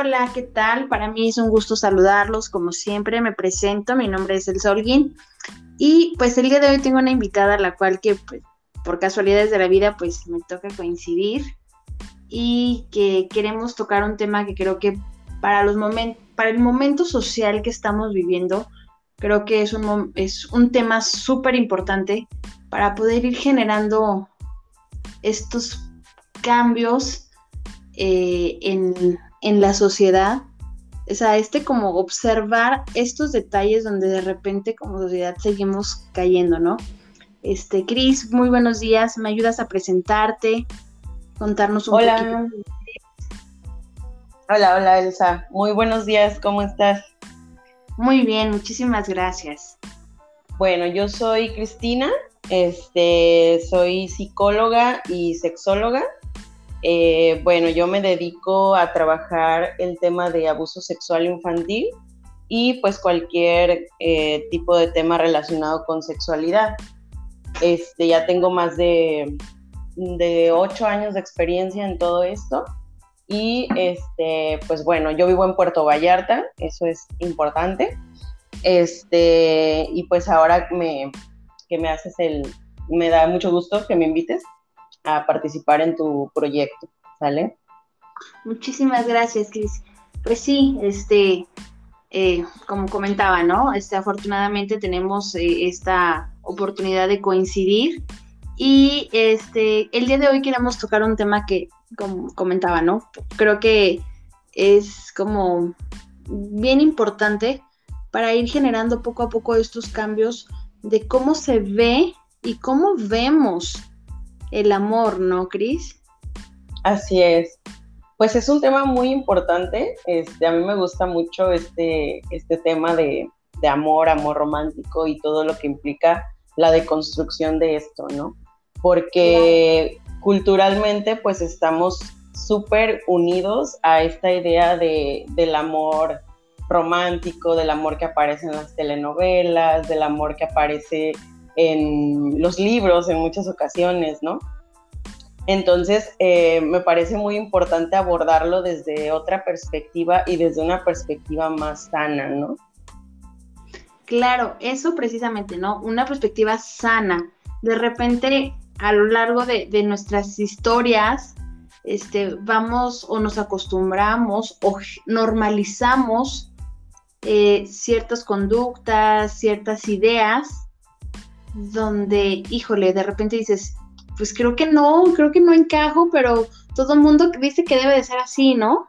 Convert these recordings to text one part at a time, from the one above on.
Hola, ¿qué tal? Para mí es un gusto saludarlos. Como siempre, me presento. Mi nombre es El Solguín. Y pues el día de hoy tengo una invitada, la cual que pues, por casualidades de la vida, pues me toca coincidir. Y que queremos tocar un tema que creo que para, los momentos, para el momento social que estamos viviendo, creo que es un, es un tema súper importante para poder ir generando estos cambios eh, en, en, la sociedad. O sea, este como observar estos detalles donde de repente como sociedad seguimos cayendo, ¿no? Este, Cris, muy buenos días. ¿Me ayudas a presentarte? Contarnos un hola. poquito. Hola, hola Elsa. Muy buenos días. ¿Cómo estás? Muy bien, muchísimas gracias. Bueno, yo soy Cristina, este, soy psicóloga y sexóloga. Eh, bueno, yo me dedico a trabajar el tema de abuso sexual infantil y pues cualquier eh, tipo de tema relacionado con sexualidad. Este, ya tengo más de, de ocho años de experiencia en todo esto. Y este, pues bueno, yo vivo en Puerto Vallarta, eso es importante. Este, y pues ahora me, que me haces el, me da mucho gusto que me invites a participar en tu proyecto, ¿sale? Muchísimas gracias, Cris. Pues sí, este, eh, como comentaba, ¿no? Este, afortunadamente tenemos eh, esta oportunidad de coincidir y este, el día de hoy queremos tocar un tema que, como comentaba, ¿no? Creo que es como bien importante para ir generando poco a poco estos cambios de cómo se ve y cómo vemos el amor, ¿no, Cris? Así es. Pues es un tema muy importante. Este, a mí me gusta mucho este, este tema de, amor, amor romántico y todo lo que implica la deconstrucción de esto, ¿no? Porque culturalmente pues estamos súper unidos a esta idea de, del amor romántico, del amor que aparece en las telenovelas, del amor que aparece en los libros en muchas ocasiones, ¿no? Entonces, eh, me parece muy importante abordarlo desde otra perspectiva y desde una perspectiva más sana, ¿no? Claro, eso precisamente, ¿no? Una perspectiva sana. De repente, a lo largo de, nuestras historias, este, vamos o nos acostumbramos o normalizamos eh, ciertas conductas, ciertas ideas donde, híjole, de repente dices, pues creo que no, creo que no encajo, pero todo el mundo dice que debe de ser así, ¿no?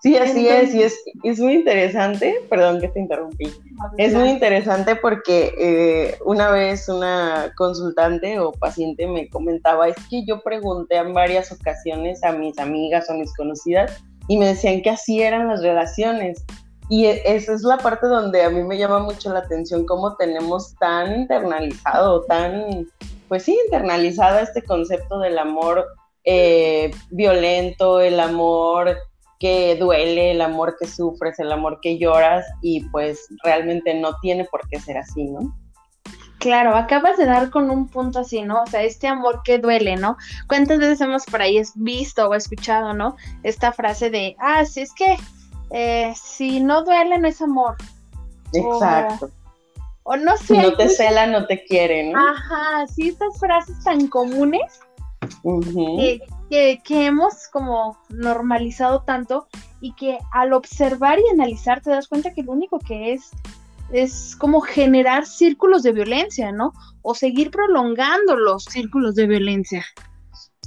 Sí, así es, y es, muy interesante, perdón que te interrumpí, es muy interesante porque eh, una vez una consultante o paciente me comentaba, es que yo pregunté en varias ocasiones a mis amigas o mis conocidas y me decían que así eran las relaciones, y e, esa es la parte donde a mí me llama mucho la atención cómo tenemos tan internalizado, tan, pues sí, internalizado este concepto del amor eh, violento, el amor que duele, el amor que sufres, el amor que lloras y pues realmente no tiene por qué ser así, ¿no? Claro, acabas de dar con un punto así, ¿no? O sea, este amor que duele, ¿no? ¿Cuántas veces hemos por ahí visto o escuchado, ¿no? Esta frase de, ah, sí, es que eh, si no duele, no es amor. Exacto. O, no sé. Si no te cela, no te quiere, ¿no? Ajá, sí, estas frases tan comunes que, hemos como normalizado tanto y que al observar y analizar te das cuenta que lo único que es es como generar círculos de violencia, ¿no? O seguir prolongando los círculos de violencia.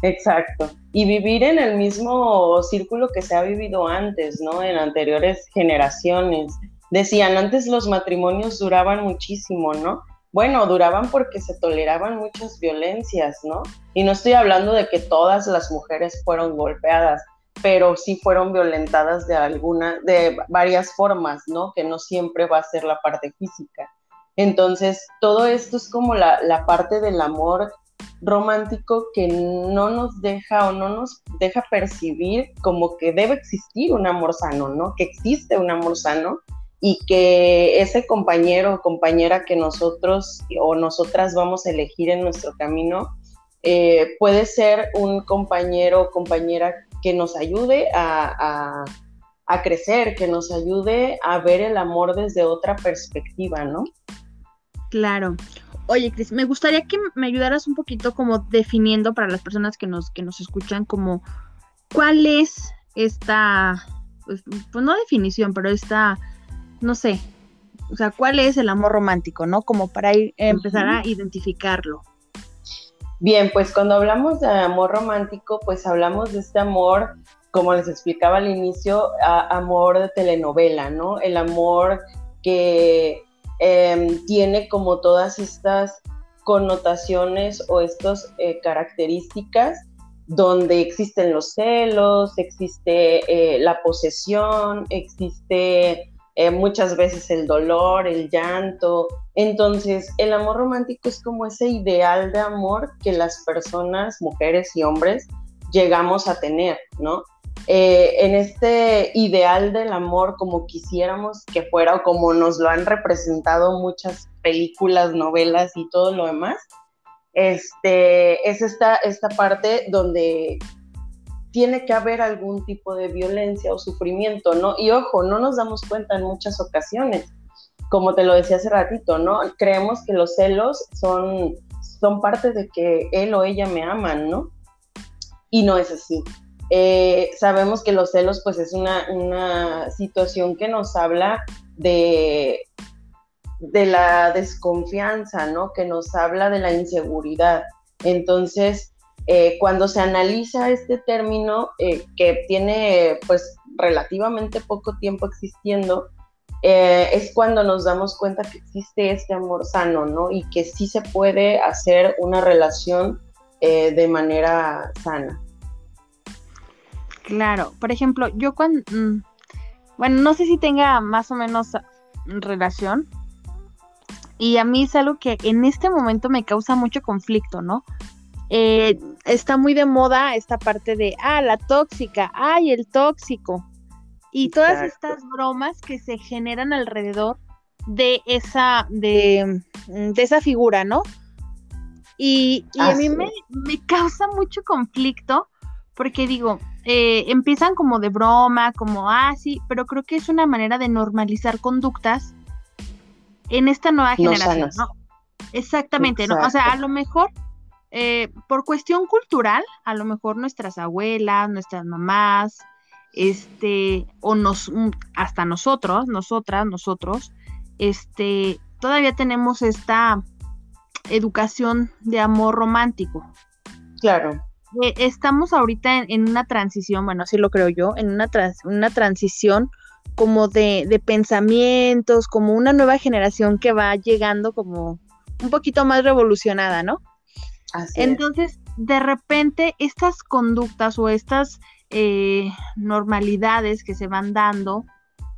Exacto. Y vivir en el mismo círculo que se ha vivido antes, ¿no? En anteriores generaciones. Decían, antes los matrimonios duraban muchísimo, ¿no? Bueno, duraban porque se toleraban muchas violencias, ¿no? Y no estoy hablando de que todas las mujeres fueron golpeadas, pero sí fueron violentadas de alguna, de varias formas, ¿no? Que no siempre va a ser la parte física. Entonces, todo esto es como la, la parte del amor romántico que no nos deja o no nos deja percibir como que debe existir un amor sano, ¿no? Que existe un amor sano y que ese compañero o compañera que nosotros o nosotras vamos a elegir en nuestro camino eh, puede ser un compañero o compañera que nos ayude a, a crecer, que nos ayude a ver el amor desde otra perspectiva, ¿no? Claro. Oye, Cris, me gustaría que me ayudaras un poquito como definiendo para las personas que nos, que nos escuchan como cuál es esta, pues, pues no definición, pero esta, no sé, o sea, cuál es el amor romántico, ¿no? Como para ir, empezar a identificarlo. Bien, pues cuando hablamos de amor romántico, pues hablamos de este amor, como les explicaba al inicio, amor de telenovela, ¿no? El amor que Em, tiene como todas estas connotaciones o estas eh, características donde existen los celos, existe eh, la posesión, existe eh, muchas veces el dolor, el llanto. Entonces, el amor romántico es como ese ideal de amor que las personas, mujeres y hombres, llegamos a tener, ¿no? Eh, en este ideal del amor como quisiéramos que fuera o como nos lo han representado muchas películas, novelas y todo lo demás, este, es esta, esta parte donde tiene que haber algún tipo de violencia o sufrimiento, ¿no? Y ojo, no nos damos cuenta en muchas ocasiones, como te lo decía hace ratito, ¿no? Creemos que los celos son, son parte de que él o ella me aman, ¿no? Y no es así. Eh, sabemos que los celos pues es una, situación que nos habla de, de la desconfianza, ¿no? Que nos habla de la inseguridad. Entonces, eh, cuando se analiza este término eh, que tiene pues relativamente poco tiempo existiendo, es cuando nos damos cuenta que existe este amor sano, ¿no? Y que sí se puede hacer una relación de manera sana. Claro, por ejemplo, yo cuando, mm, bueno, no sé si tenga más o menos relación, y a mí es algo que en este momento me causa mucho conflicto, ¿no? Eh, está muy de moda esta parte de, ah, la tóxica, ay, el tóxico, y todas estas bromas que se generan alrededor de esa, de, mm, de esa figura, ¿no? Y, a mí me, me causa mucho conflicto porque digo, eh, empiezan como de broma, como, ah, sí, pero creo que es una manera de normalizar conductas en esta nueva generación, ¿no? Exactamente, ¿no? O sea, a lo mejor, eh, por cuestión cultural, a lo mejor nuestras abuelas, nuestras mamás, este, o nos, hasta nosotros, nosotras, nosotros, este, todavía tenemos esta educación de amor romántico. Claro. Eh, estamos ahorita en, una transición, bueno, así lo creo yo, en una, una transición como de, pensamientos, como una nueva generación que va llegando como un poquito más revolucionada, ¿no? Entonces, de repente, estas conductas o estas eh, normalidades que se van dando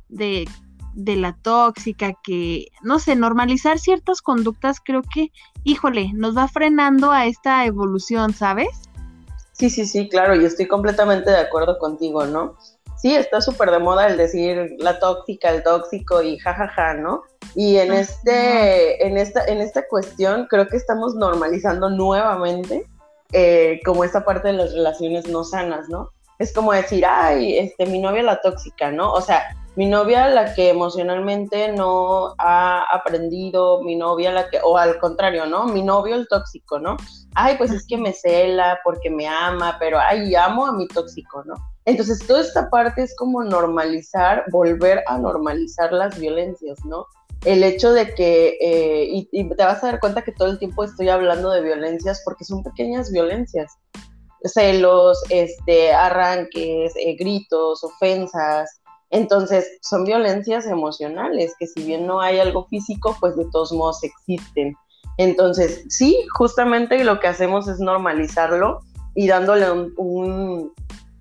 de, de la tóxica, que, no sé, normalizar ciertas conductas, creo que, híjole, nos va frenando a esta evolución, ¿sabes? Sí, sí, sí, claro, y estoy completamente de acuerdo contigo, ¿no? Sí, está súper de moda el decir la tóxica, el tóxico y jajaja, ¿no? Y en este, en esta, en esta cuestión creo que estamos normalizando nuevamente eh, como esta parte de las relaciones no sanas, ¿no? Es como decir, ay, este, mi novia la tóxica, ¿no? O sea, mi novia la que emocionalmente no ha aprendido, mi novia la que, o al contrario, ¿no? Mi novio el tóxico, ¿no? Ay, pues es que me cela porque me ama, pero ay, amo a mi tóxico, ¿no? Entonces, toda esta parte es como normalizar, volver a normalizar las violencias, ¿no? El hecho de que, eh, y, te vas a dar cuenta que todo el tiempo estoy hablando de violencias porque son pequeñas violencias, celos, este, arranques, eh, gritos, ofensas, entonces, son violencias emocionales, que si bien no hay algo físico, pues de todos modos existen. Entonces, sí, justamente lo que hacemos es normalizarlo y dándole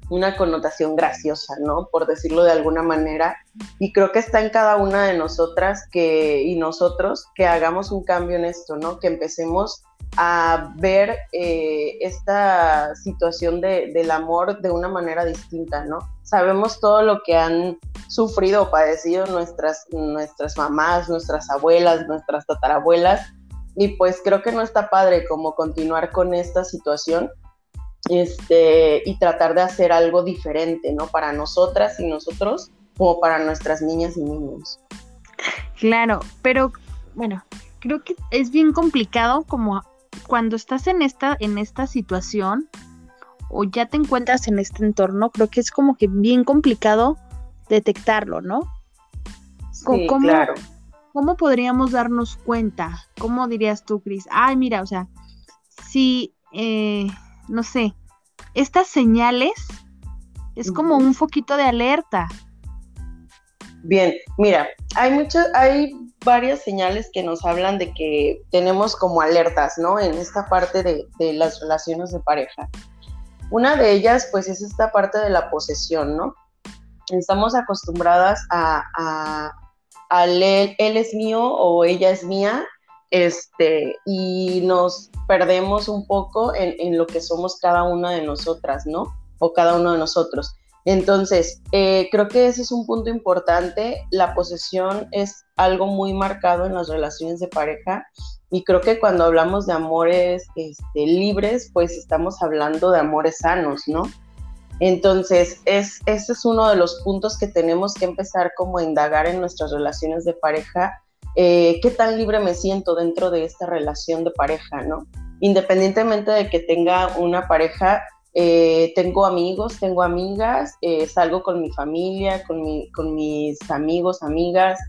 una connotación graciosa, ¿no? Por decirlo de alguna manera. Y creo que está en cada una de nosotras que, y nosotros que hagamos un cambio en esto, ¿no? Que empecemos a ver eh, esta situación del amor de una manera distinta, ¿no? Sabemos todo lo que han sufrido o padecido nuestras, nuestras mamás, nuestras abuelas, nuestras tatarabuelas, y pues creo que no está padre como continuar con esta situación este, y tratar de hacer algo diferente, ¿no? Para nosotras y nosotros, como para nuestras niñas y niños. Claro, pero bueno, creo que es bien complicado como cuando estás en esta, en esta situación o ya te encuentras en este entorno, creo que es como que bien complicado detectarlo, ¿no? Sí, claro. ¿Cómo podríamos darnos cuenta? ¿Cómo dirías tú, Cris? Ay, mira, o sea, si, eh, no sé, estas señales es como un foquito de alerta. Bien, mira, hay muchas, hay varias señales que nos hablan de que tenemos como alertas, ¿no? En esta parte de, las relaciones de pareja. Una de ellas, pues, es esta parte de la posesión, ¿no? Estamos acostumbradas a, a, él, él es mío o ella es mía, este, y nos perdemos un poco en, en, lo que somos cada una de nosotras, ¿no? O cada uno de nosotros. Entonces, eh, creo que ese es un punto importante. La posesión es algo muy marcado en las relaciones de pareja y creo que cuando hablamos de amores este, libres, pues estamos hablando de amores sanos, ¿no? Entonces, es, ese es uno de los puntos que tenemos que empezar como a indagar en nuestras relaciones de pareja. Eh, ¿Qué tan libre me siento dentro de esta relación de pareja, no? Independientemente de que tenga una pareja, eh, tengo amigos, tengo amigas, eh, salgo con mi familia, con, con mis amigos, amigas,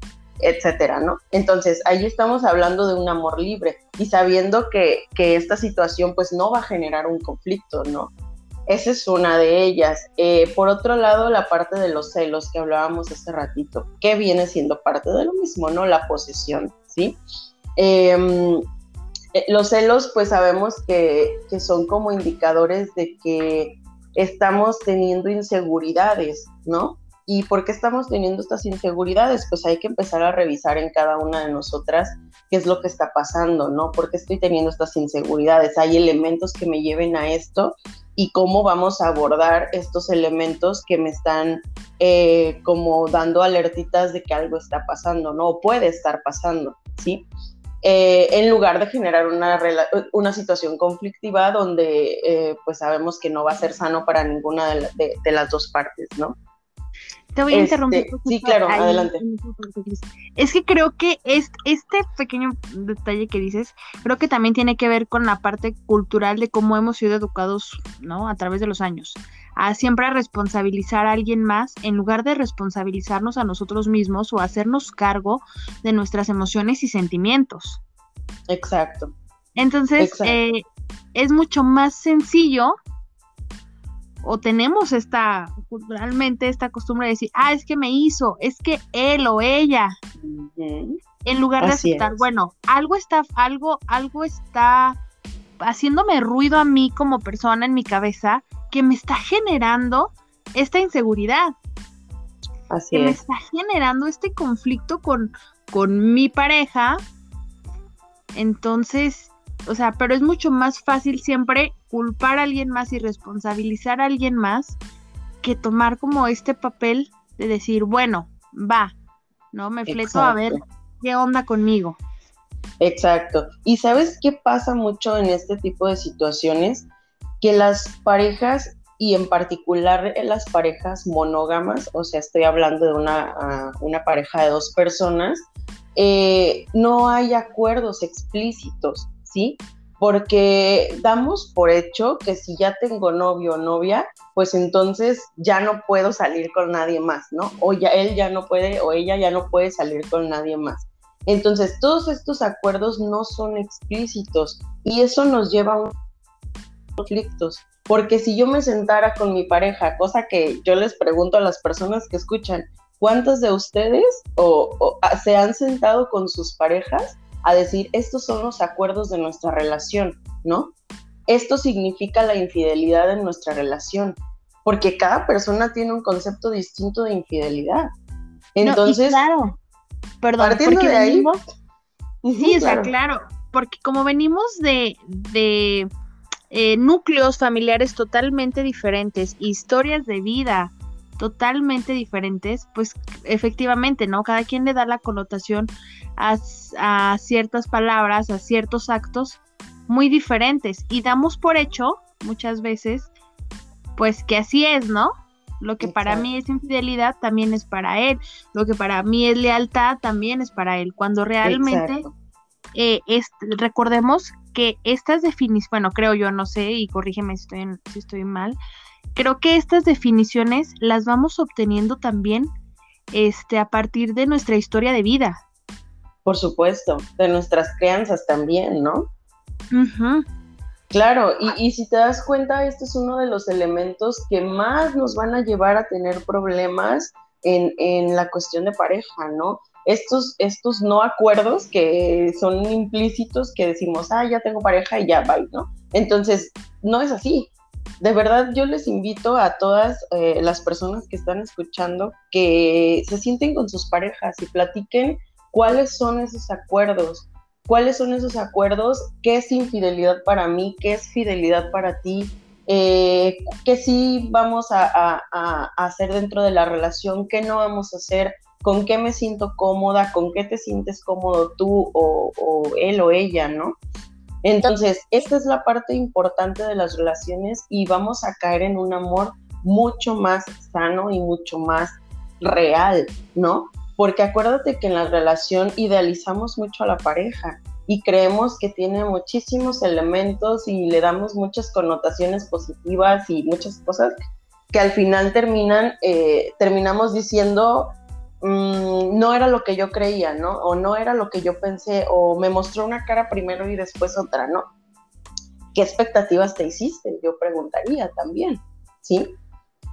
etcétera, ¿no? Entonces, ahí estamos hablando de un amor libre y sabiendo que, que, esta situación pues no va a generar un conflicto, ¿no? Esa es una de ellas. Eh, por otro lado, la parte de los celos que hablábamos hace ratito, que viene siendo parte de lo mismo, ¿no? La posesión, ¿sí? Eh, los celos, pues sabemos que, son como indicadores de que estamos teniendo inseguridades, ¿no? ¿Y por qué estamos teniendo estas inseguridades? Pues hay que empezar a revisar en cada una de nosotras qué es lo que está pasando, ¿no? ¿Por qué estoy teniendo estas inseguridades? ¿Hay elementos que me lleven a esto? ¿Y cómo vamos a abordar estos elementos que me están eh, como dando alertitas de que algo está pasando, ¿no? O puede estar pasando, ¿sí? Eh, en lugar de generar una, una situación conflictiva donde eh, pues sabemos que no va a ser sano para ninguna de, las dos partes, ¿no? Te voy a interrumpir. Este, sí, claro, adelante. Es que creo que este, este pequeño detalle que dices, creo que también tiene que ver con la parte cultural de cómo hemos sido educados, ¿no? A través de los años. A siempre responsabilizar a alguien más en lugar de responsabilizarnos a nosotros mismos o hacernos cargo de nuestras emociones y sentimientos. Exacto. Entonces, eh, es mucho más sencillo o tenemos esta, culturalmente, esta costumbre de decir, ah, es que me hizo, es que él o ella. En lugar de aceptar, bueno, algo está, algo, algo está haciéndome ruido a mí como persona en mi cabeza que me está generando esta inseguridad. Así que me está generando este conflicto con, con mi pareja. Entonces, o sea, pero es mucho más fácil siempre culpar a alguien más y responsabilizar a alguien más que tomar como este papel de decir, bueno, va, ¿no? Me fleto a ver qué onda conmigo. Exacto. ¿Y sabes qué pasa mucho en este tipo de situaciones? Que las parejas, y en particular las parejas monógamas, o sea, estoy hablando de una, ah, una pareja de dos personas, eh, no hay acuerdos explícitos, ¿sí? Porque damos por hecho que si ya tengo novio o novia, pues entonces ya no puedo salir con nadie más, ¿no? O ya él ya no puede o ella ya no puede salir con nadie más. Entonces, todos estos acuerdos no son explícitos y eso nos lleva a conflictos. Porque si yo me sentara con mi pareja, cosa que yo les pregunto a las personas que escuchan, ¿cuántos de ustedes o, se han sentado con sus parejas a decir, estos son los acuerdos de nuestra relación, ¿no? Esto significa la infidelidad en nuestra relación, porque cada persona tiene un concepto distinto de infidelidad. Entonces, claro, perdón, partiendo de ahí, sí, o sea, claro, porque como venimos de, de eh, núcleos familiares totalmente diferentes, historias de vida totalmente diferentes, pues efectivamente, ¿no? Cada quien le da la connotación a, ciertas palabras, a ciertos actos muy diferentes y damos por hecho muchas veces, pues que así es, ¿no? Lo que para mí es infidelidad también es para él, lo que para mí es lealtad también es para él, cuando realmente eh, recordemos que estas definiciones, bueno, creo yo, no sé, y corrígeme si estoy, si estoy mal, creo que estas definiciones las vamos obteniendo también este, a partir de nuestra historia de vida. Por supuesto, de nuestras crianzas también, ¿no? Claro, y, y, si te das cuenta, este es uno de los elementos que más nos van a llevar a tener problemas en, en la cuestión de pareja, ¿no? Estos, estos no acuerdos que son implícitos que decimos, ah, ya tengo pareja y ya, bye, ¿no? Entonces, no es así de verdad yo les invito a todas eh, las personas que están escuchando que se sienten con sus parejas y platiquen cuáles son esos acuerdos, cuáles son esos acuerdos, qué es infidelidad para mí, qué es fidelidad para ti, eh, qué sí vamos a, hacer dentro de la relación, qué no vamos a hacer, con qué me siento cómoda, con qué te sientes cómodo tú o, o él o ella, ¿no? Entonces, esta es la parte importante de las relaciones y vamos a caer en un amor mucho más sano y mucho más real, ¿no? Porque acuérdate que en la relación idealizamos mucho a la pareja y creemos que tiene muchísimos elementos y le damos muchas connotaciones positivas y muchas cosas que al final terminan, eh, terminamos diciendo, Mm, no era lo que yo creía, ¿no? O no era lo que yo pensé, o me mostró una cara primero y después otra, ¿no? ¿Qué expectativas te hiciste? Yo preguntaría también, ¿sí?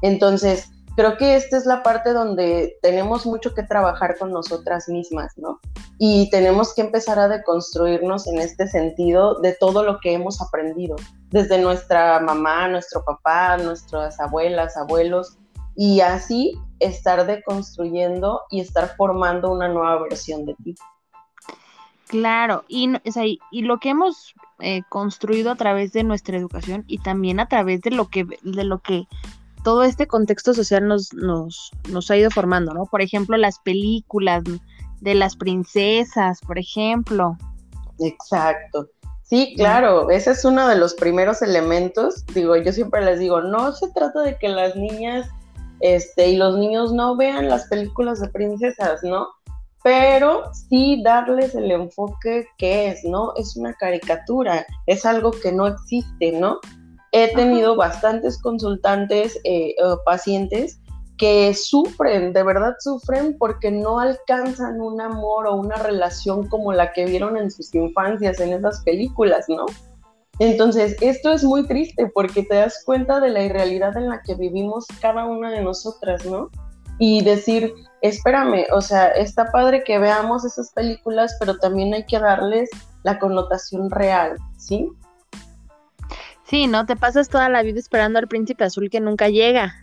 Entonces, creo que esta es la parte donde tenemos mucho que trabajar con nosotras mismas, ¿no? Y tenemos que empezar a deconstruirnos en este sentido de todo lo que hemos aprendido, desde nuestra mamá, nuestro papá, nuestras abuelas, abuelos, y así estar deconstruyendo y estar formando una nueva versión de ti. Claro, y, lo que hemos eh, construido a través de nuestra educación y también a través de lo que, de lo que todo este contexto social nos, nos, nos ha ido formando, ¿no? Por ejemplo, las películas de las princesas, por ejemplo. Exacto. Sí, claro, ese es uno de los primeros elementos. Digo, yo siempre les digo, no se trata de que las niñas este, y los niños no vean las películas de princesas, ¿no? Pero sí darles el enfoque que es, ¿no? Es una caricatura, es algo que no existe, ¿no? He tenido bastantes consultantes, eh, pacientes que sufren, de verdad sufren porque no alcanzan un amor o una relación como la que vieron en sus infancias en esas películas, ¿no? Entonces, esto es muy triste porque te das cuenta de la irrealidad en la que vivimos cada una de nosotras, ¿no? Y decir, espérame, o sea, está padre que veamos esas películas, pero también hay que darles la connotación real, ¿sí? Sí, ¿no? Te pasas toda la vida esperando al príncipe azul que nunca llega.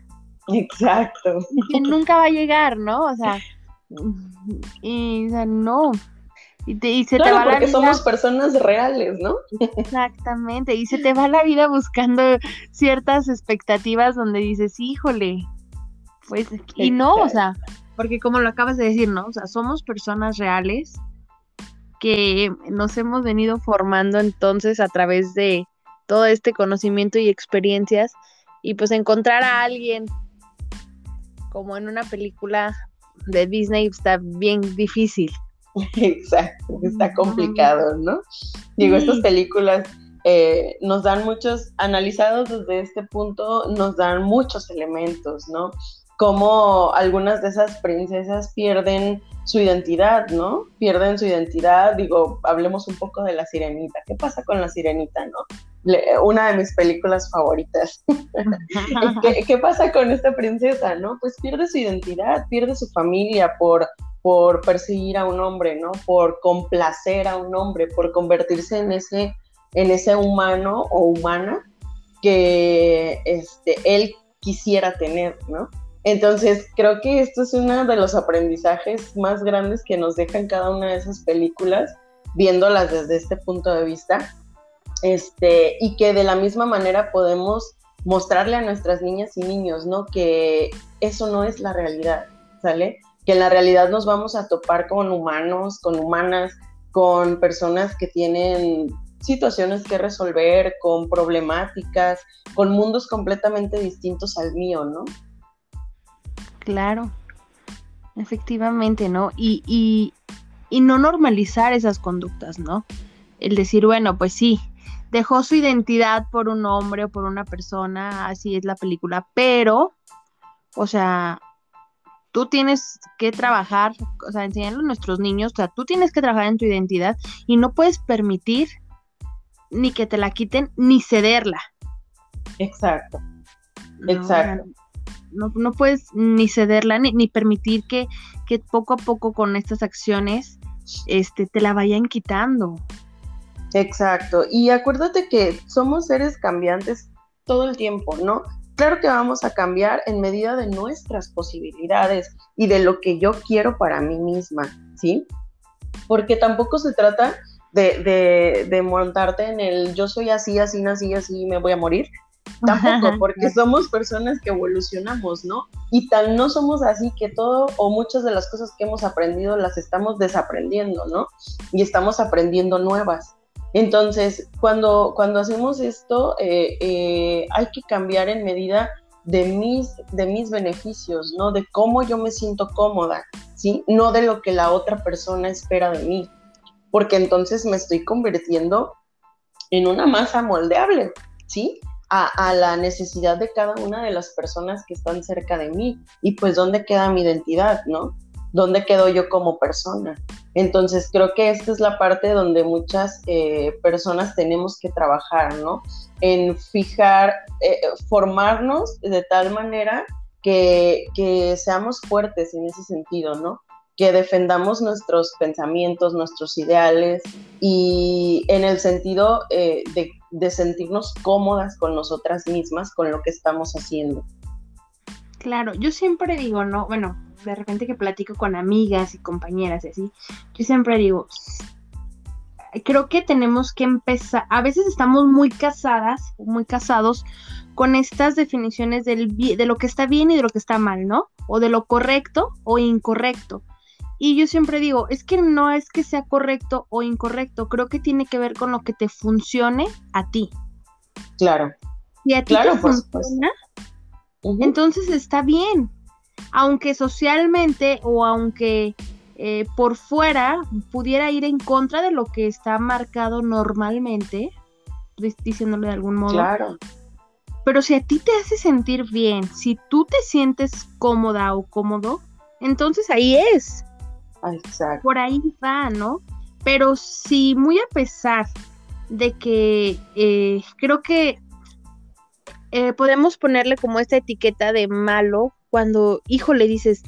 Exacto. Que nunca va a llegar, ¿no? O sea, y, o sea, no, y, se te va porque somos personas reales, ¿no? Exactamente, y se te va la vida buscando ciertas expectativas donde dices, híjole, pues, y no, o sea, porque como lo acabas de decir, ¿no? O sea, somos personas reales que nos hemos venido formando entonces a través de todo este conocimiento y experiencias y pues encontrar a alguien como en una película de Disney está bien difícil. Exacto, está complicado, ¿no? Digo, estas películas eh, nos dan muchos, analizados desde este punto, nos dan muchos elementos, ¿no? Como algunas de esas princesas pierden su identidad, ¿no? Pierden su identidad, digo, hablemos un poco de la sirenita. ¿Qué pasa con la sirenita, no? Una de mis películas favoritas. ¿Qué, ¿Qué, pasa con esta princesa, no? Pues pierde su identidad, pierde su familia por por perseguir a un hombre, ¿no? Por complacer a un hombre, por convertirse en ese, en ese humano o humana que este, él quisiera tener, ¿no? Entonces, creo que esto es uno de los aprendizajes más grandes que nos dejan cada una de esas películas, viéndolas desde este punto de vista, este, y que de la misma manera podemos mostrarle a nuestras niñas y niños, ¿no? Que eso no es la realidad, ¿sale? que en la realidad nos vamos a topar con humanos, con humanas, con personas que tienen situaciones que resolver, con problemáticas, con mundos completamente distintos al mío, ¿no? Claro, efectivamente, ¿no? Y, y, y no normalizar esas conductas, ¿no? El decir, bueno, pues sí, dejó su identidad por un hombre o por una persona, así es la película, pero, o sea, tú tienes que trabajar, o sea, enseñarle a nuestros niños, o sea, tú tienes que trabajar en tu identidad y no puedes permitir ni que te la quiten ni cederla. Exacto. Exacto. No, no, puedes ni cederla ni, ni permitir que, que, poco a poco con estas acciones este, te la vayan quitando. Exacto. Y acuérdate que somos seres cambiantes todo el tiempo, ¿no? Claro que vamos a cambiar en medida de nuestras posibilidades y de lo que yo quiero para mí misma, ¿sí? Porque tampoco se trata de, de, montarte en el yo soy así, así, nací, así, me voy a morir. Tampoco, porque somos personas que evolucionamos, ¿no? Y tan no somos así que todo o muchas de las cosas que hemos aprendido las estamos desaprendiendo, ¿no? Y estamos aprendiendo nuevas. Entonces, cuando, cuando hacemos esto, eh, eh, hay que cambiar en medida de mis, de mis beneficios, ¿no? De cómo yo me siento cómoda, ¿sí? No de lo que la otra persona espera de mí, porque entonces me estoy convirtiendo en una masa moldeable, ¿sí? A, a, la necesidad de cada una de las personas que están cerca de mí. Y pues, ¿dónde queda mi identidad, no? ¿Dónde quedo yo como persona? Entonces creo que esta es la parte donde muchas eh, personas tenemos que trabajar, ¿no? En fijar, eh, formarnos de tal manera que, seamos fuertes en ese sentido, ¿no? Que defendamos nuestros pensamientos, nuestros ideales y en el sentido eh, de, de sentirnos cómodas con nosotras mismas, con lo que estamos haciendo. Claro, yo siempre digo, ¿no? Bueno, de repente que platico con amigas y compañeras y así, yo siempre digo, creo que tenemos que empezar, a veces estamos muy casadas, muy casados con estas definiciones del, de lo que está bien y de lo que está mal, ¿no? O de lo correcto o incorrecto. Y yo siempre digo, es que no es que sea correcto o incorrecto, creo que tiene que ver con lo que te funcione a ti. Claro. Y a ti te funciona, entonces está bien aunque socialmente o aunque eh, por fuera pudiera ir en contra de lo que está marcado normalmente, diciéndolo de algún modo. Claro. Pero si a ti te hace sentir bien, si tú te sientes cómoda o cómodo, entonces ahí es. Exacto. Por ahí va, ¿no? Pero si muy a pesar de que eh, creo que eh, podemos ponerle como esta etiqueta de malo cuando, hijo, le dices,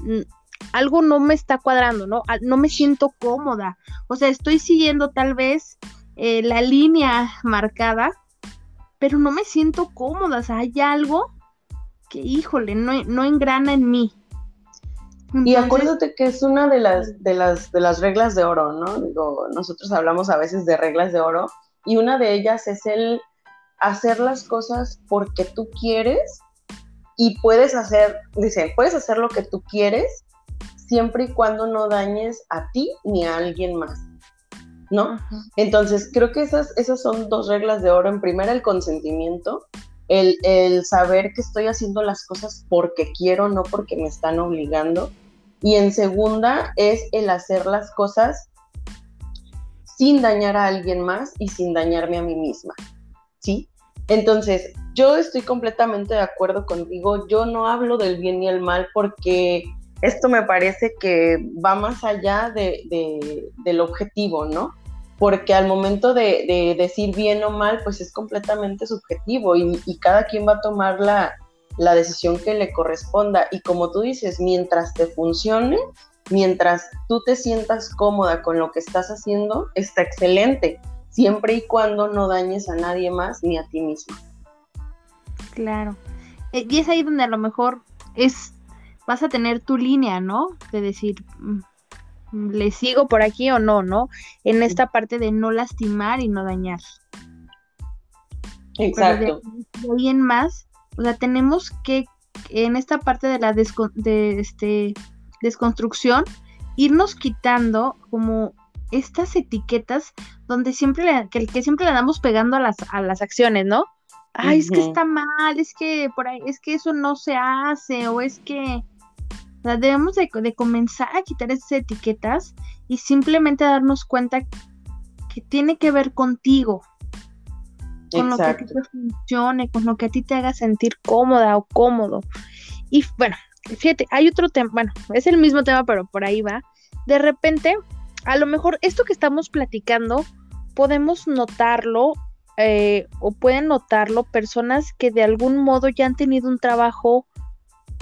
algo no me está cuadrando, ¿no? No me siento cómoda. O sea, estoy siguiendo tal vez eh, la línea marcada, pero no me siento cómoda. O sea, hay algo que, híjole, no, no engrana en mí. y acuérdate que es una de las, de las, de las reglas de oro, ¿no? Digo, nosotros hablamos a veces de reglas de oro y una de ellas es el hacer las cosas porque tú quieres y puedes hacer, dicen, puedes hacer lo que tú quieres siempre y cuando no dañes a ti ni a alguien más, ¿no? Entonces, creo que esas, esas son dos reglas de oro. En primera, el consentimiento, el, el, saber que estoy haciendo las cosas porque quiero, no porque me están obligando. Y en segunda, es el hacer las cosas sin dañar a alguien más y sin dañarme a mí misma, ¿sí? Entonces, yo estoy completamente de acuerdo contigo. Yo no hablo del bien y el mal porque esto me parece que va más allá de, del objetivo, ¿no? Porque al momento de, decir bien o mal, pues es completamente subjetivo y, cada quien va a tomar la, la decisión que le corresponda. Y como tú dices, mientras te funcione, mientras tú te sientas cómoda con lo que estás haciendo, está excelente siempre y cuando no dañes a nadie más ni a ti mismo. Claro. Eh, y es ahí donde a lo mejor es vas a tener tu línea, ¿no? De decir, mm, le sigo por aquí o no, ¿no? En esta parte de no lastimar y no dañar. Exacto. de, en más, o sea, tenemos que en esta parte de la de este, desconstrucción irnos quitando como estas etiquetas donde siempre le, que, que siempre le damos pegando a las, a las acciones, ¿no? Ay, es que está mal, es que por ahí, es que eso no se hace, o es que debemos de, comenzar a quitar esas etiquetas y simplemente darnos cuenta que tiene que ver contigo, con lo que a ti te funcione, con lo que a ti te haga sentir cómoda o cómodo. Y bueno, fíjate, hay otro tema, bueno, es el mismo tema, pero por ahí va. De repente, a lo mejor esto que estamos platicando, podemos notarlo eh, o pueden notarlo personas que de algún modo ya han tenido un trabajo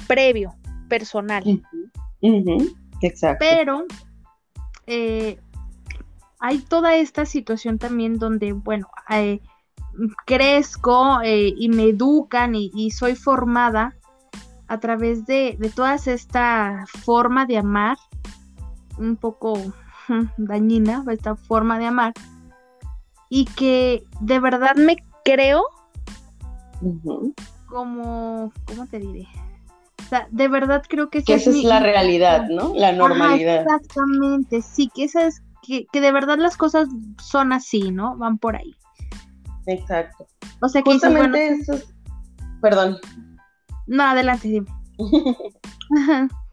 previo, personal. Exacto. Pero eh, hay toda esta situación también donde, bueno, eh, crezco y me educan y, soy formada a través de, de toda esta forma de amar, un poco dañina, esta forma de amar, y que de verdad me creo como, ¿cómo te diré? O sea, de verdad creo que, esa es, la realidad, ¿no? La normalidad. exactamente, sí, que esa es, que, de verdad las cosas son así, ¿no? Van por ahí. Exacto. O sea que justamente eso perdón. No, adelante, dime.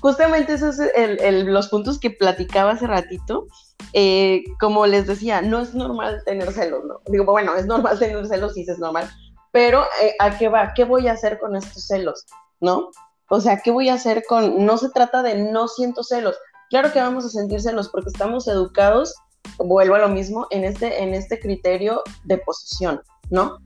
justamente esos es los puntos que platicaba hace ratito. Eh, como les decía, no es normal tener celos, ¿no? Digo, bueno, es normal tener celos, sí, es normal, pero eh, ¿a qué va? ¿Qué voy a hacer con estos celos? ¿No? O sea, ¿qué voy a hacer con.? No se trata de no siento celos. Claro que vamos a sentir celos porque estamos educados, vuelvo a lo mismo, en este, en este criterio de posesión, ¿no?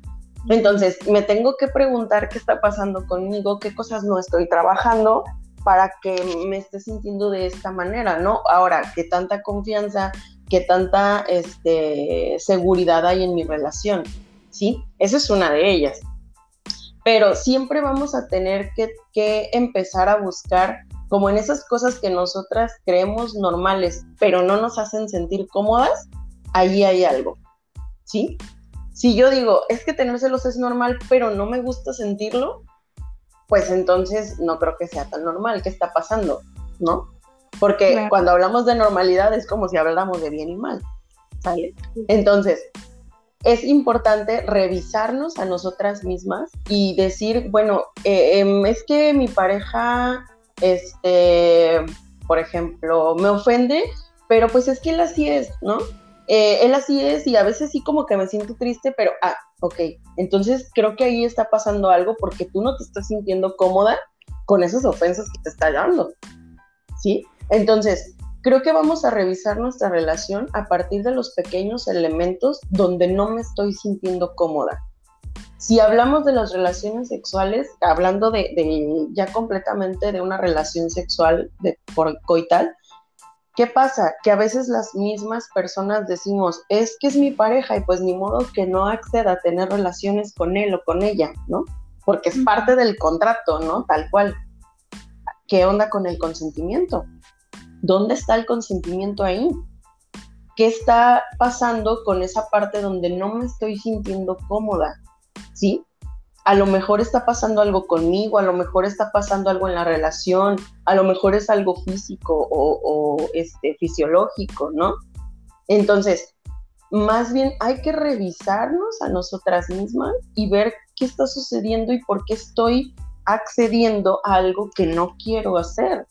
Entonces, me tengo que preguntar qué está pasando conmigo, qué cosas no estoy trabajando para que me esté sintiendo de esta manera, ¿no? Ahora, qué tanta confianza, qué tanta este, seguridad hay en mi relación, ¿sí? Esa es una de ellas. Pero siempre vamos a tener que, que empezar a buscar como en esas cosas que nosotras creemos normales, pero no nos hacen sentir cómodas, ahí hay algo, ¿sí? Si yo digo, es que tener celos es normal, pero no me gusta sentirlo, pues entonces no creo que sea tan normal. ¿Qué está pasando? ¿No? Porque cuando hablamos de normalidad es como si habláramos de bien y mal. ¿Sale? Entonces, es importante revisarnos a nosotras mismas y decir, bueno, eh, em, es que mi pareja, este, por ejemplo, me ofende, pero pues es que él así es, ¿no? Eh, él así es y a veces sí como que me siento triste, pero, ah, ok, entonces creo que ahí está pasando algo porque tú no te estás sintiendo cómoda con esas ofensas que te está dando, ¿sí? Entonces, creo que vamos a revisar nuestra relación a partir de los pequeños elementos donde no me estoy sintiendo cómoda. Si hablamos de las relaciones sexuales, hablando de, ya completamente de una relación sexual de, por coital, ¿Qué pasa? Que a veces las mismas personas decimos, es que es mi pareja y pues ni modo que no acceda a tener relaciones con él o con ella, ¿no? Porque es parte del contrato, ¿no? Tal cual. ¿Qué onda con el consentimiento? ¿Dónde está el consentimiento ahí? ¿Qué está pasando con esa parte donde no me estoy sintiendo cómoda? ¿Sí? A lo mejor está pasando algo conmigo, a lo mejor está pasando algo en la relación, a lo mejor es algo físico o, este, fisiológico, ¿no? Entonces, más bien hay que revisarnos a nosotras mismas y ver qué está sucediendo y por qué estoy accediendo a algo que no quiero hacer,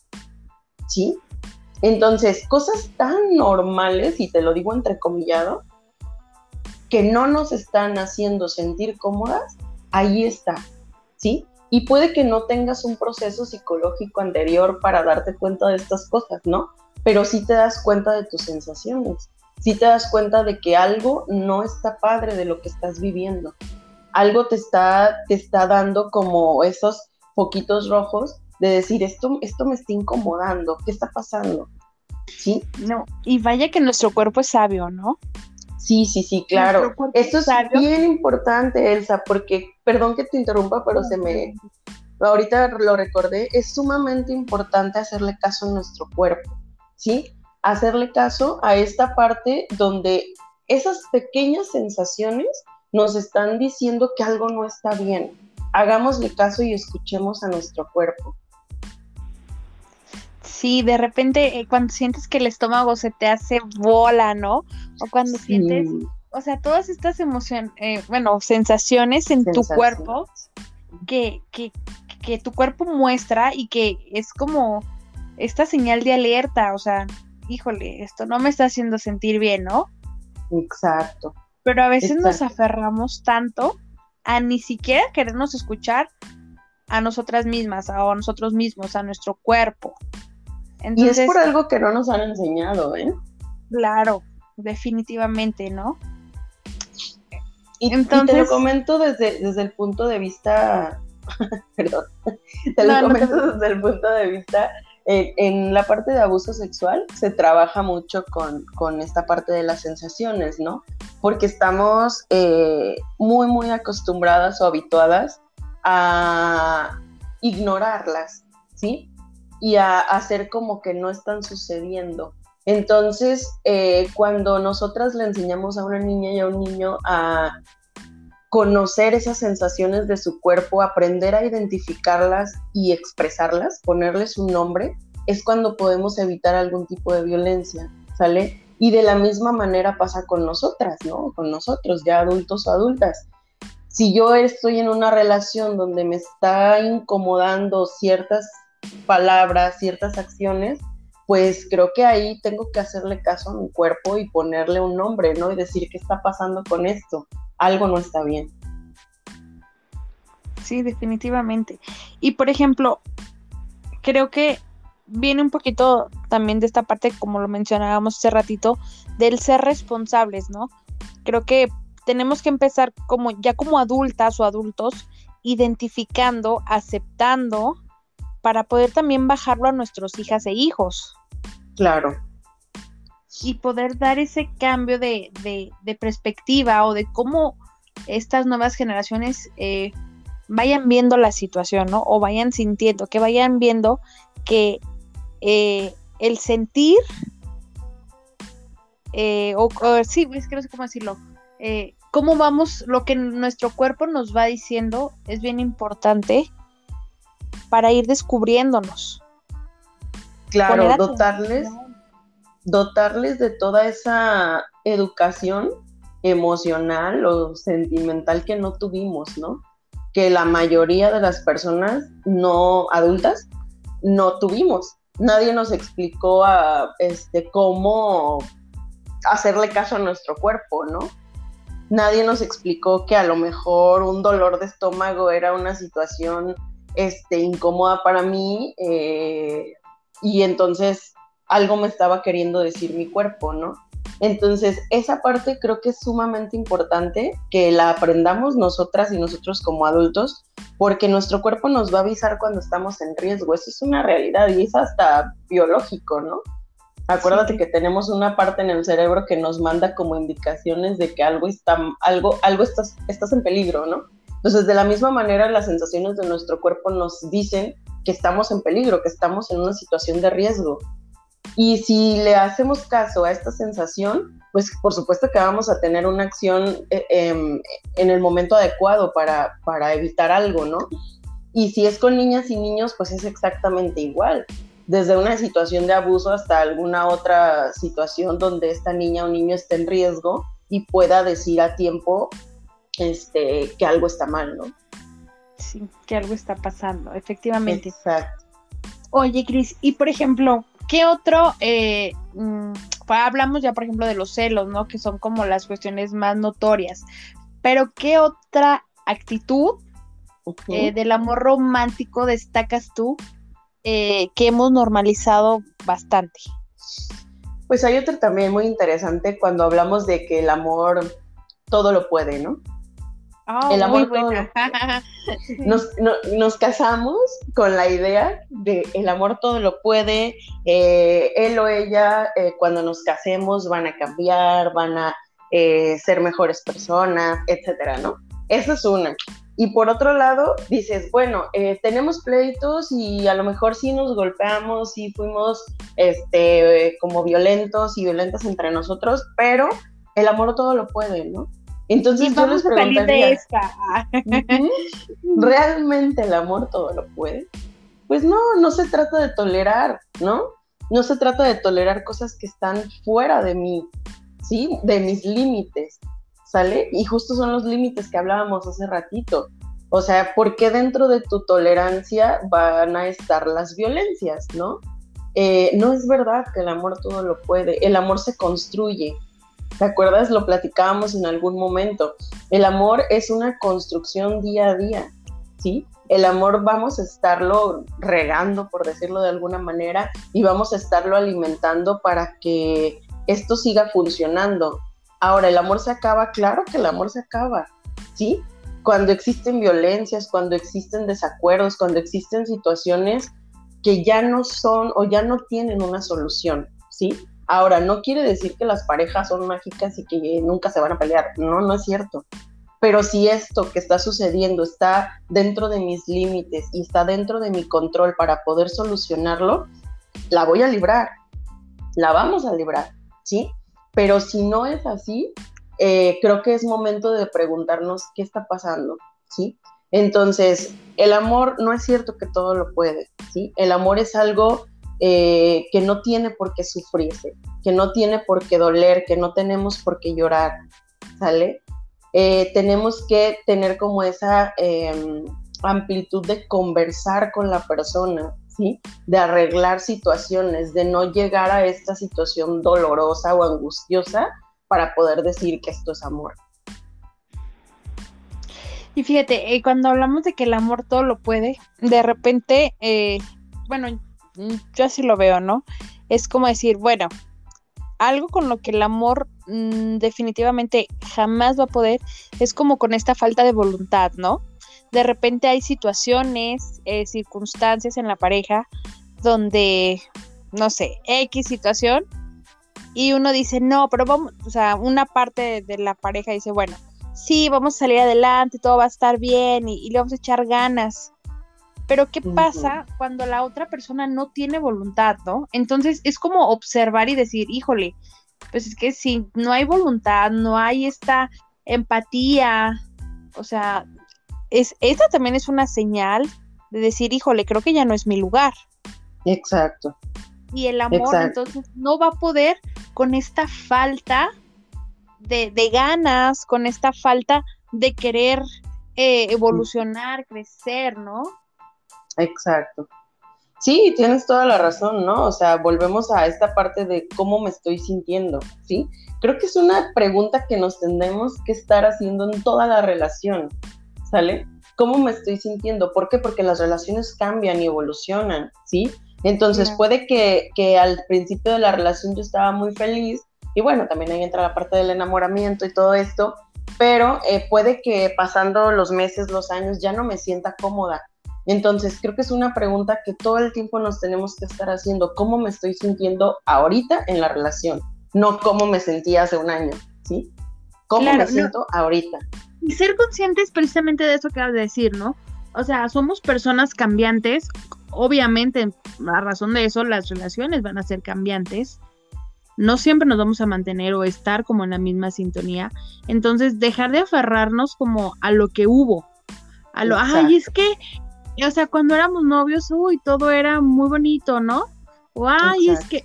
¿sí? Entonces, cosas tan normales, y te lo digo entrecomillado, que no nos están haciendo sentir cómodas, ahí está, ¿sí? Y puede que no tengas un proceso psicológico anterior para darte cuenta de estas cosas, ¿no? Pero sí te das cuenta de tus sensaciones, sí te das cuenta de que algo no está padre de lo que estás viviendo. Algo te está, te está dando como esos poquitos rojos de decir, esto, esto me está incomodando, ¿qué está pasando? ¿Sí? No, y vaya que nuestro cuerpo es sabio, ¿no? Sí, sí, sí, claro. Esto es bien importante, Elsa, porque, perdón que te interrumpa, pero se me, ahorita lo recordé, es sumamente importante hacerle caso a nuestro cuerpo, ¿sí? Hacerle caso a esta parte donde esas pequeñas sensaciones nos están diciendo que algo no está bien. Hagámosle caso y escuchemos a nuestro cuerpo. Sí, de repente eh, cuando sientes que el estómago se te hace bola, ¿no? O cuando sientes, o sea, todas estas emociones, eh, bueno, sensaciones en tu cuerpo que, que, que tu cuerpo muestra y que es como esta señal de alerta, o sea, híjole, esto no me está haciendo sentir bien, ¿no? Exacto. Pero a veces nos aferramos tanto a ni siquiera querernos escuchar a nosotras mismas, a nosotros mismos, a nuestro cuerpo. Y es por algo que no nos han enseñado, ¿eh? Claro, definitivamente, ¿no? Y, Entonces, te lo comento desde, desde el punto de vista, perdón, te lo comento desde el punto de vista en, la parte de abuso sexual se trabaja mucho con, esta parte de las sensaciones, ¿no? Porque estamos eh, muy, muy acostumbradas o habituadas a ignorarlas, ¿sí? Y a hacer como que no están sucediendo. Entonces, eh, cuando nosotras le enseñamos a una niña y a un niño a conocer esas sensaciones de su cuerpo, aprender a identificarlas y expresarlas, ponerles un nombre, es cuando podemos evitar algún tipo de violencia, ¿sale? Y de la misma manera pasa con nosotras, ¿no? Con nosotros, ya adultos o adultas. Si yo estoy en una relación donde me está incomodando ciertas palabras, ciertas acciones, pues creo que ahí tengo que hacerle caso a mi cuerpo y ponerle un nombre, ¿no? Y decir qué está pasando con esto algo no está bien. Sí, definitivamente. Y por ejemplo, creo que viene un poquito también de esta parte, como lo mencionábamos hace ratito, del ser responsables, ¿no? Creo que tenemos que empezar como ya como adultas o adultos, identificando, aceptando, para poder también bajarlo a nuestros hijas e hijos. Claro y poder dar ese cambio de, perspectiva o de cómo estas nuevas generaciones eh, vayan viendo la situación, ¿no? O vayan sintiendo, que vayan viendo que eh, el sentir, eh, o, sí, es que no sé cómo decirlo, cómo vamos, lo que nuestro cuerpo nos va diciendo es bien importante para ir descubriéndonos. Claro, dotarles dotarles de toda esa educación emocional o sentimental que no tuvimos, ¿no? Que la mayoría de las personas no adultas no tuvimos. Nadie nos explicó a, este, cómo hacerle caso a nuestro cuerpo, ¿no? Nadie nos explicó que a lo mejor un dolor de estómago era una situación este, incómoda para mí eh, y entonces algo me estaba queriendo decir mi cuerpo, ¿no? Entonces, esa parte creo que es sumamente importante que la aprendamos nosotras y nosotros como adultos, porque nuestro cuerpo nos va a avisar cuando estamos en riesgo. Eso es una realidad y es hasta biológico, ¿no? Acuérdate que tenemos una parte en el cerebro que nos manda como indicaciones de que algo está, algo, algo estás, estás en peligro, ¿no? Entonces, de la misma manera, las sensaciones de nuestro cuerpo nos dicen que estamos en peligro, que estamos en una situación de riesgo. Y si le hacemos caso a esta sensación, pues por supuesto que vamos a tener una acción eh, em, en el momento adecuado para, para evitar algo, ¿no? Y si es con niñas y niños, pues es exactamente igual. Desde una situación de abuso hasta alguna otra situación donde esta niña o niño esté en riesgo y pueda decir a tiempo este, que algo está mal, ¿no? Sí, que algo está pasando, efectivamente. Exacto. Oye, Cris, y por ejemplo, ¿Qué otro? Eh, mm, hablamos ya, por ejemplo, de los celos, ¿no? Que son como las cuestiones más notorias. Pero ¿qué otra actitud eh, del amor romántico destacas tú eh, que hemos normalizado bastante? Pues hay otro también muy interesante cuando hablamos de que el amor todo lo puede, ¿no? Ah, el amor muy nos, casamos con la idea de el amor todo lo puede, eh, él o ella eh, cuando nos casemos van a cambiar, van a eh, ser mejores personas, etcétera, ¿no? Esa es una. Y por otro lado, dices, bueno, tenemos pleitos y a lo mejor sí nos golpeamos, sí fuimos este, como violentos y violentas entre nosotros, pero el amor todo lo puede, ¿no? Entonces yo les preguntaría, ¿realmente el amor todo lo puede? Pues no, no se trata de tolerar, ¿no? No se trata de tolerar cosas que están fuera de mí, ¿sí? De mis límites, ¿sale? Y justo son los límites que hablábamos hace ratito. O sea, ¿por qué dentro de tu tolerancia van a estar las violencias, no? Eh, no es verdad que el amor todo lo puede, el amor se construye. ¿Te acuerdas? Lo platicábamos en algún momento. El amor es una construcción día a día, ¿sí? El amor vamos a estarlo regando, por decirlo de alguna manera, y vamos a estarlo alimentando para que esto siga funcionando. Ahora, ¿el amor se acaba? Claro que el amor se acaba, ¿sí? Cuando existen violencias, cuando existen desacuerdos, cuando existen situaciones que ya no son o ya no tienen una solución, ¿sí? Ahora, no quiere decir que las parejas son mágicas y que nunca se van a pelear, no, no es cierto. Pero si esto que está sucediendo está dentro de mis límites y está dentro de mi control para poder solucionarlo, la voy a librar, la vamos a librar, ¿sí? Pero si no es así, eh, creo que es momento de preguntarnos qué está pasando, ¿sí? Entonces, el amor no es cierto que todo lo puede, ¿sí? El amor es algo eh, que no tiene por qué sufrirse, que no tiene por qué doler, que no tenemos por qué llorar, ¿sale? Eh, tenemos que tener como esa em, amplitud de conversar con la persona, ¿sí? De arreglar situaciones, de no llegar a esta situación dolorosa o angustiosa para poder decir que esto es amor. Y fíjate, eh, cuando hablamos de que el amor todo lo puede, de repente, bueno, yo así lo veo, ¿no? Es como decir, bueno, algo con lo que el amor mm, definitivamente jamás va a poder es como con esta falta de voluntad, ¿no? De repente hay situaciones, eh, circunstancias en la pareja donde, no sé, X situación y uno dice, no, pero vamos, o sea, una parte de la pareja dice, bueno, sí, vamos a salir adelante, todo va a estar bien y, le vamos a echar ganas. Pero ¿qué pasa cuando la otra persona no tiene voluntad, no? Entonces es como observar y decir, híjole, pues es que si no hay voluntad, no hay esta empatía, o sea, es, esa también es una señal de decir, híjole, creo que ya no es mi lugar. Exacto. Y el amor entonces no va a poder con esta falta de, ganas, con esta falta de querer eh, evolucionar, crecer, ¿no? Exacto. Sí, tienes toda la razón, ¿no? O sea, volvemos a esta parte de cómo me estoy sintiendo, ¿sí? Creo que es una pregunta que nos tenemos que estar haciendo en toda la relación, ¿sale? ¿Cómo me estoy sintiendo? ¿Por qué? Porque las relaciones cambian y evolucionan, ¿sí? Entonces puede que, que al principio de la relación yo estaba muy feliz y bueno, también ahí entra la parte del enamoramiento y todo esto, pero eh, puede que pasando los meses, los años, ya no me sienta cómoda. Entonces, creo que es una pregunta que todo el tiempo nos tenemos que estar haciendo, ¿cómo me estoy sintiendo ahorita en la relación? No cómo me sentía hace un año, ¿sí? ¿Cómo me siento ahorita? Y ser conscientes precisamente de eso que acabas de decir, ¿no? O sea, somos personas cambiantes, obviamente, a razón de eso, las relaciones van a ser cambiantes, no siempre nos vamos a mantener o estar como en la misma sintonía. Entonces, dejar de aferrarnos como a lo que hubo, a lo, ay, es que, o sea, cuando éramos novios, uy, todo era muy bonito, ¿no? O, ay, es que,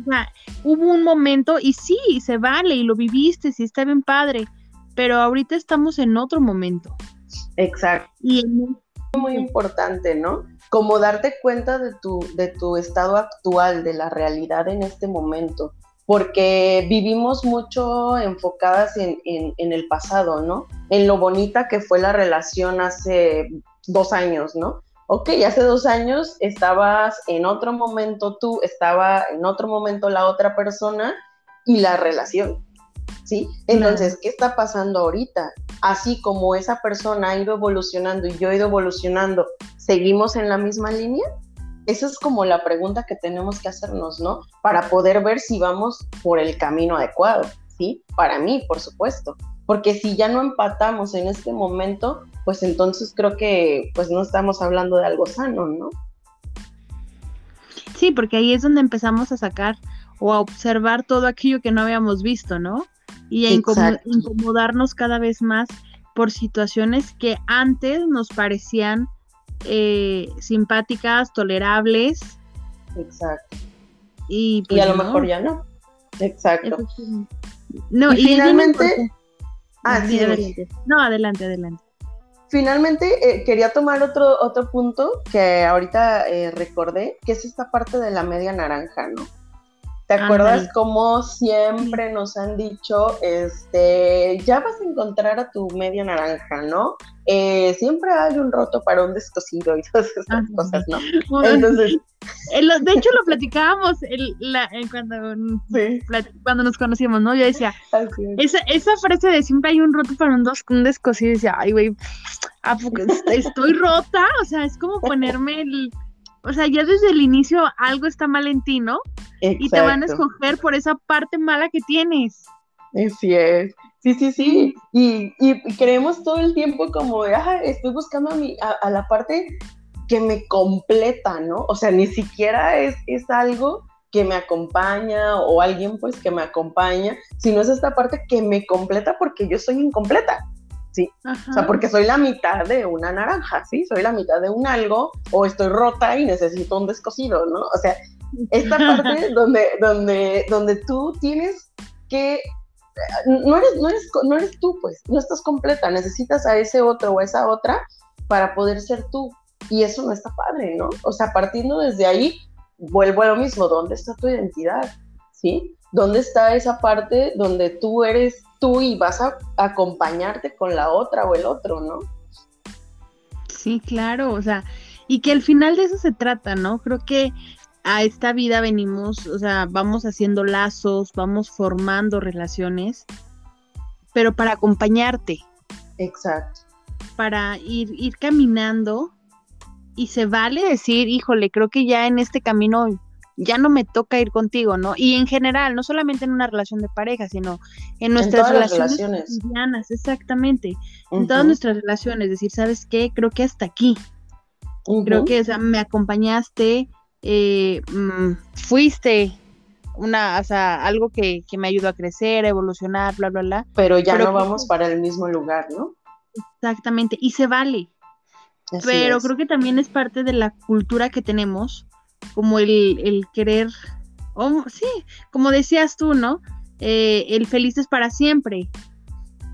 o sea, hubo un momento y sí, se vale y lo viviste, sí está bien padre, pero ahorita estamos en otro momento. Exacto. Y muy importante, ¿no? Como darte cuenta de tu, de tu estado actual, de la realidad en este momento porque vivimos mucho enfocadas en, el pasado, ¿no? En lo bonita que fue la relación hace dos años, ¿no? Ok, hace dos años estabas en otro momento tú, estaba en otro momento la otra persona y la relación, ¿sí? Entonces, ¿qué está pasando ahorita? Así como esa persona ha ido evolucionando y yo he ido evolucionando, ¿seguimos en la misma línea? Esa es como la pregunta que tenemos que hacernos, ¿no? Para poder ver si vamos por el camino adecuado, ¿sí? Para mí, por supuesto. Porque si ya no empatamos en este momento, pues entonces creo que pues no estamos hablando de algo sano, ¿no? Sí, porque ahí es donde empezamos a sacar o a observar todo aquello que no habíamos visto, ¿no? Y a incomodarnos cada vez más por situaciones que antes nos parecían eh, simpáticas, tolerables. Exacto. Y, a lo mejor ya no. Exacto. No, y, finalmente... Ah, sí, adelante. No, adelante, adelante. Finalmente, eh, quería tomar otro, otro punto que ahorita eh, recordé, que es esta parte de la media naranja, ¿no? ¿Te acuerdas cómo siempre nos han dicho, este, ya vas a encontrar a tu media naranja, ¿no? Eh, siempre hay un roto para un descosido y todas esas cosas, ¿no? Entonces... de hecho, lo platicábamos cuando, cuando nos conocimos, ¿no? Yo decía, esa, esa frase de siempre hay un roto para un, dos, un descosido, decía, ay, güey, estoy rota? O sea, es como ponerme el o sea, ya desde el inicio algo está mal en ti, ¿no? Y te van a escoger por esa parte mala que tienes. Así es. Sí, sí, sí. Y, creemos todo el tiempo como de, ah, estoy buscando a, mi, a, la parte que me completa, ¿no? O sea, ni siquiera es, es algo que me acompaña o alguien pues que me acompaña, sino es esta parte que me completa porque yo soy incompleta. ¿Sí? O sea, porque soy la mitad de una naranja, ¿sí? Soy la mitad de un algo o estoy rota y necesito un descosido, ¿no? O sea, esta parte donde, donde, donde tú tienes que... No eres, no, eres, no eres tú, pues, no estás completa, necesitas a ese otro o a esa otra para poder ser tú. Y eso no está padre, ¿no? O sea, partiendo desde ahí, vuelvo a lo mismo, ¿dónde está tu identidad? ¿Sí? ¿Dónde está esa parte donde tú eres tú y vas a acompañarte con la otra o el otro, ¿no? Sí, claro, o sea, y que al final de eso se trata, ¿no? Creo que a esta vida venimos, o sea, vamos haciendo lazos, vamos formando relaciones, pero para acompañarte. Exacto. Para ir, ir caminando y se vale decir, híjole, creo que ya en este camino ya no me toca ir contigo, ¿no? Y en general, no solamente en una relación de pareja, sino en nuestras relaciones, cotidianas, exactamente. En todas nuestras relaciones, decir, ¿sabes qué? Creo que hasta aquí. Creo que o sea, me acompañaste, eh, mm, fuiste una, o sea, algo que, que, me ayudó a crecer, a evolucionar, bla, bla, bla. Pero ya no vamos para el mismo lugar, ¿no? Exactamente, y se vale. Pero creo que también es parte de la cultura que tenemos como el, querer, oh, sí, como decías tú, ¿no? Eh, el feliz es para siempre,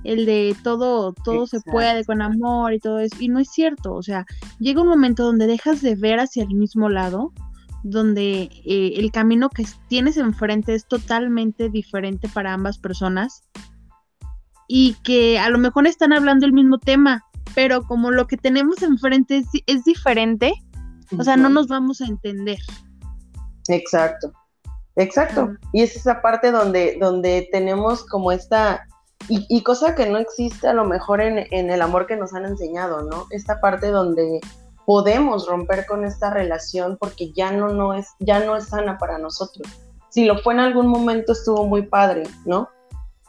el de todo, todo se puede con amor y todo eso, y no es cierto, o sea, llega un momento donde dejas de ver hacia el mismo lado, donde eh, el camino que tienes enfrente es totalmente diferente para ambas personas y que a lo mejor están hablando el mismo tema, pero como lo que tenemos enfrente es, es diferente, o sea, no nos vamos a entender. Exacto, exacto. Y es esa parte donde, donde tenemos como esta, y, cosa que no existe a lo mejor en, en, el amor que nos han enseñado, ¿no? Esta parte donde podemos romper con esta relación porque ya no, no es, ya no es sana para nosotros. Si lo fue en algún momento estuvo muy padre, ¿no?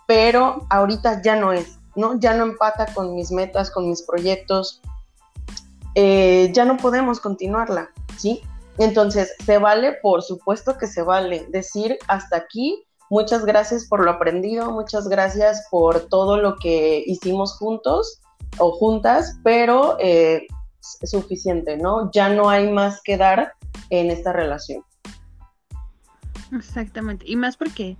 Pero ahorita ya no es, ¿no? Ya no empata con mis metas, con mis proyectos, eh, ya no podemos continuarla, ¿sí? Entonces, ¿se vale? Por supuesto que se vale decir hasta aquí, muchas gracias por lo aprendido, muchas gracias por todo lo que hicimos juntos o juntas, pero eh, es suficiente, ¿no? Ya no hay más que dar en esta relación. Exactamente, y más porque,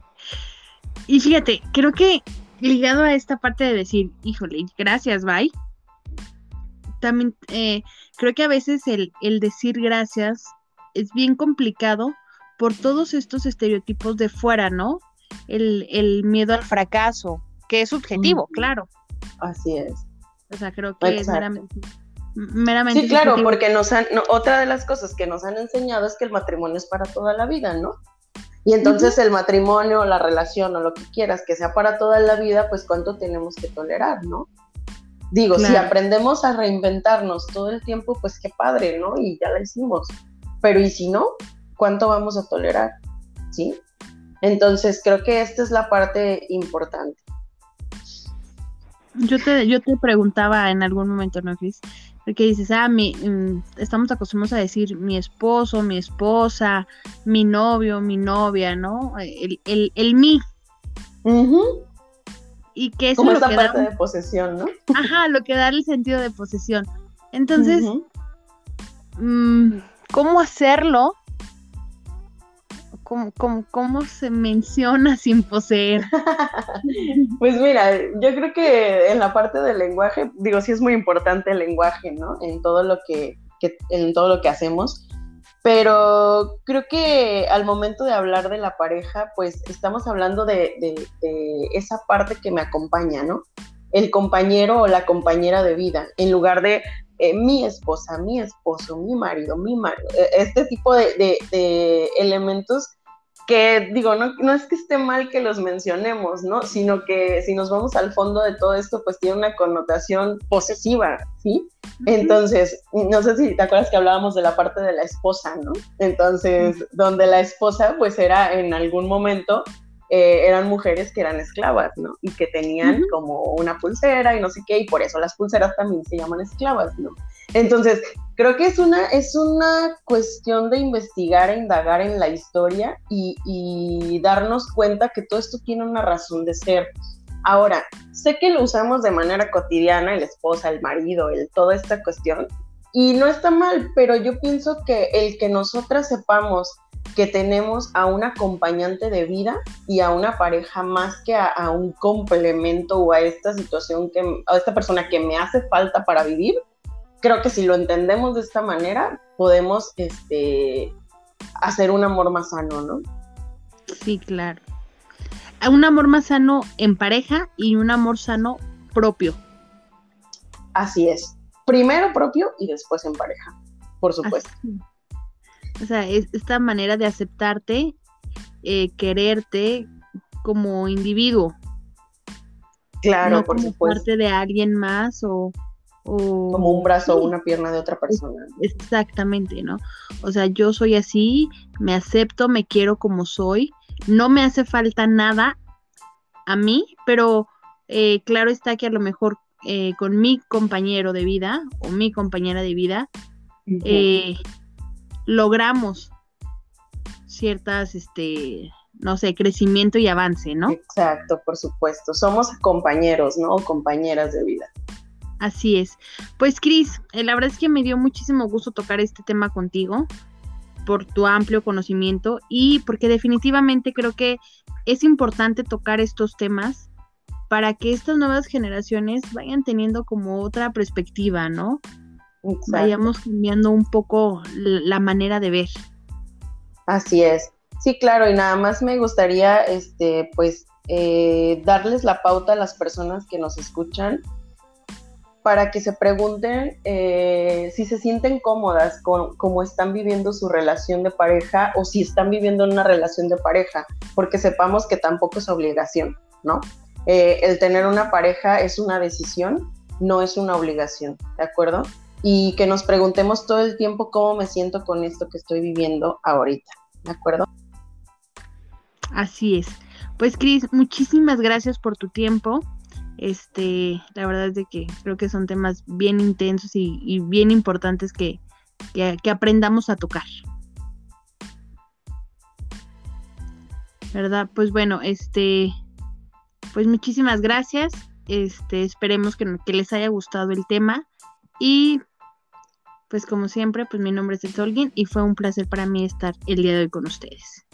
y fíjate, creo que ligado a esta parte de decir, híjole, gracias, bye, también eh, creo que a veces el, el decir gracias es bien complicado por todos estos estereotipos de fuera, ¿no? El, el miedo al fracaso, que es subjetivo, claro. Así es. O sea, creo que es meramente, meramente, Sí, claro, porque nos han, otra de las cosas que nos han enseñado es que el matrimonio es para toda la vida, ¿no? Y entonces el matrimonio, la relación o lo que quieras que sea para toda la vida, pues cuánto tenemos que tolerar, ¿no? Digo, si aprendemos a reinventarnos todo el tiempo, pues qué padre, ¿no? Y ya la hicimos. Pero ¿y si no? ¿Cuánto vamos a tolerar? ¿Sí? Entonces creo que esta es la parte importante. Yo te, yo te preguntaba en algún momento, ¿no, Cris? Porque dices, ah, mi, mm, estamos acostumbrados a decir mi esposo, mi esposa, mi novio, mi novia, ¿no? El, el, el mí y que es Como lo esa parte de posesión, ¿no? Ajá, lo que da el sentido de posesión. Entonces, mm, ¿cómo hacerlo ¿Cómo, cómo, se menciona sin poseer? pues mira, yo creo que en la parte del lenguaje, digo, sí es muy importante el lenguaje, ¿no? En todo lo que, en todo lo que hacemos. Pero creo que al momento de hablar de la pareja, pues estamos hablando de, de esa parte que me acompaña, ¿no? El compañero o la compañera de vida, en lugar de eh, mi esposa, mi esposo, mi marido, mi marido, eh, este tipo de, elementos que digo, no, no, es que esté mal que los mencionemos, ¿no? Sino que si nos vamos al fondo de todo esto, pues tiene una connotación posesiva, ¿sí? Entonces, no sé si te acuerdas que hablábamos de la parte de la esposa, ¿no? Entonces, donde la esposa, pues era en algún momento eh, eran mujeres que eran esclavas, ¿no? Y que tenían como una pulsera y no sé qué, y por eso las pulseras también se llaman esclavas, ¿no? Entonces, creo que es una, es una cuestión de investigar e indagar en la historia y, y darnos cuenta que todo esto tiene una razón de ser. Ahora, sé que lo usamos de manera cotidiana, el esposa, el marido, el, toda esta cuestión, y no está mal, pero yo pienso que el que nosotras sepamos que tenemos a un acompañante de vida y a una pareja más que a, un complemento o a esta situación que, a esta persona que me hace falta para vivir, creo que si lo entendemos de esta manera, podemos este, hacer un amor más sano, ¿no? Sí, claro. Un amor más sano en pareja y un amor sano propio. Así es. Primero propio y después en pareja, por supuesto. O sea, es esta manera de aceptarte, eh, quererte como individuo. Claro, por como parte de alguien más o, como un brazo o una pierna de otra persona. Exactamente, ¿no? O sea, yo soy así, me acepto, me quiero como soy, no me hace falta nada a mí, pero eh, claro está que a lo mejor eh, con mi compañero de vida o mi compañera de vida, eh, logramos ciertas, este, no sé, crecimiento y avance, ¿no? Exacto, por supuesto. Somos compañeros, ¿no? Compañeras de vida. Así es. Pues Cris, eh, la verdad es que me dio muchísimo gusto tocar este tema contigo por tu amplio conocimiento y porque definitivamente creo que es importante tocar estos temas para que estas nuevas generaciones vayan teniendo como otra perspectiva, ¿no? Vayamos cambiando un poco la manera de ver. Así es. Sí, claro, y nada más me gustaría, este, pues, eh, darles la pauta a las personas que nos escuchan para que se pregunten eh, si se sienten cómodas con cómo están viviendo su relación de pareja o si están viviendo una relación de pareja, porque sepamos que tampoco es obligación, ¿no? Eh, el tener una pareja es una decisión, no es una obligación, ¿de acuerdo? Y que nos preguntemos todo el tiempo cómo me siento con esto que estoy viviendo ahorita, ¿de acuerdo? Así es. Pues Cris, muchísimas gracias por tu tiempo. Este, la verdad es de que creo que son temas bien intensos y, bien importantes que, que, aprendamos a tocar. ¿Verdad? Pues bueno, este, pues muchísimas gracias. Este, esperemos que, que les haya gustado el tema y pues como siempre, pues mi nombre es Solguín y fue un placer para mí estar el día de hoy con ustedes.